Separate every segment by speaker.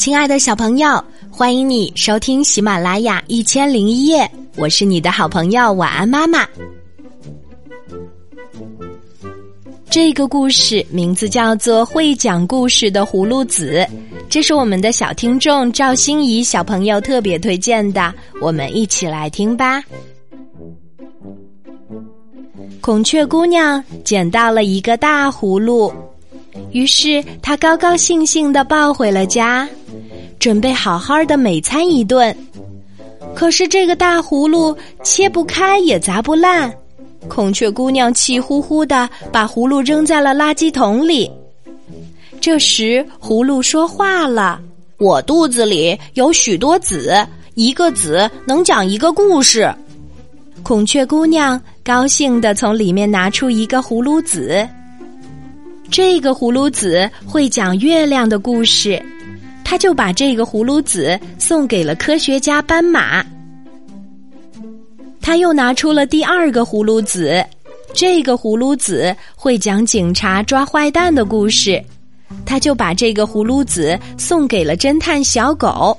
Speaker 1: 亲爱的小朋友，欢迎你收听喜马拉雅一千零一夜，我是你的好朋友晚安妈妈。这个故事名字叫做《会讲故事的葫芦籽》，这是我们的小听众赵欣怡小朋友特别推荐的，我们一起来听吧。孔雀姑娘捡到了一个大葫芦，于是她高高兴兴的抱回了家。准备好好的美餐一顿，可是这个大葫芦切不开也砸不烂，孔雀姑娘气呼呼的把葫芦扔在了垃圾桶里。这时葫芦说话了：“
Speaker 2: 我肚子里有许多籽，一个籽能讲一个故事。”
Speaker 1: 孔雀姑娘高兴的从里面拿出一个葫芦籽，这个葫芦籽会讲月亮的故事。他就把这个葫芦籽送给了科学家斑马。他又拿出了第二个葫芦籽，这个葫芦籽会讲警察抓坏蛋的故事。他就把这个葫芦籽送给了侦探小狗。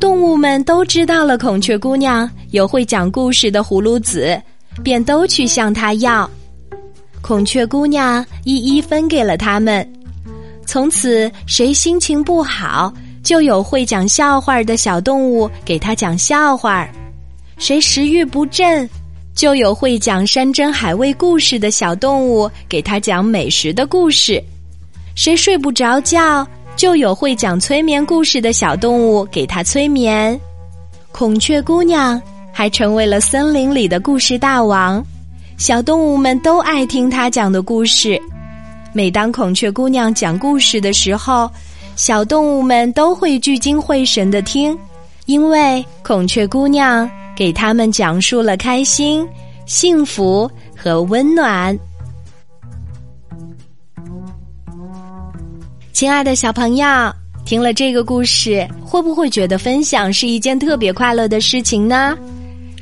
Speaker 1: 动物们都知道了孔雀姑娘有会讲故事的葫芦籽，便都去向她要。孔雀姑娘一一分给了他们。从此，谁心情不好，就有会讲笑话的小动物给他讲笑话；谁食欲不振，就有会讲山珍海味故事的小动物给他讲美食的故事；谁睡不着觉，就有会讲催眠故事的小动物给他催眠。孔雀姑娘还成为了森林里的故事大王，小动物们都爱听她讲的故事。每当孔雀姑娘讲故事的时候，小动物们都会聚精会神的听，因为孔雀姑娘给他们讲述了开心、幸福和温暖。亲爱的小朋友，听了这个故事，会不会觉得分享是一件特别快乐的事情呢？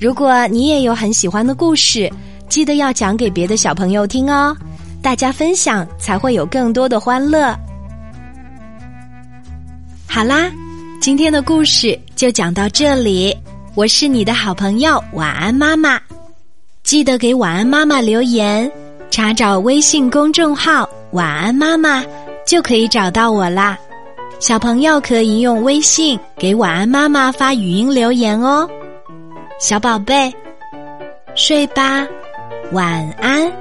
Speaker 1: 如果你也有很喜欢的故事，记得要讲给别的小朋友听哦。大家分享才会有更多的欢乐。好啦，今天的故事就讲到这里。我是你的好朋友晚安妈妈，记得给晚安妈妈留言，查找微信公众号“晚安妈妈”就可以找到我啦。小朋友可以用微信给晚安妈妈发语音留言哦。小宝贝，睡吧，晚安。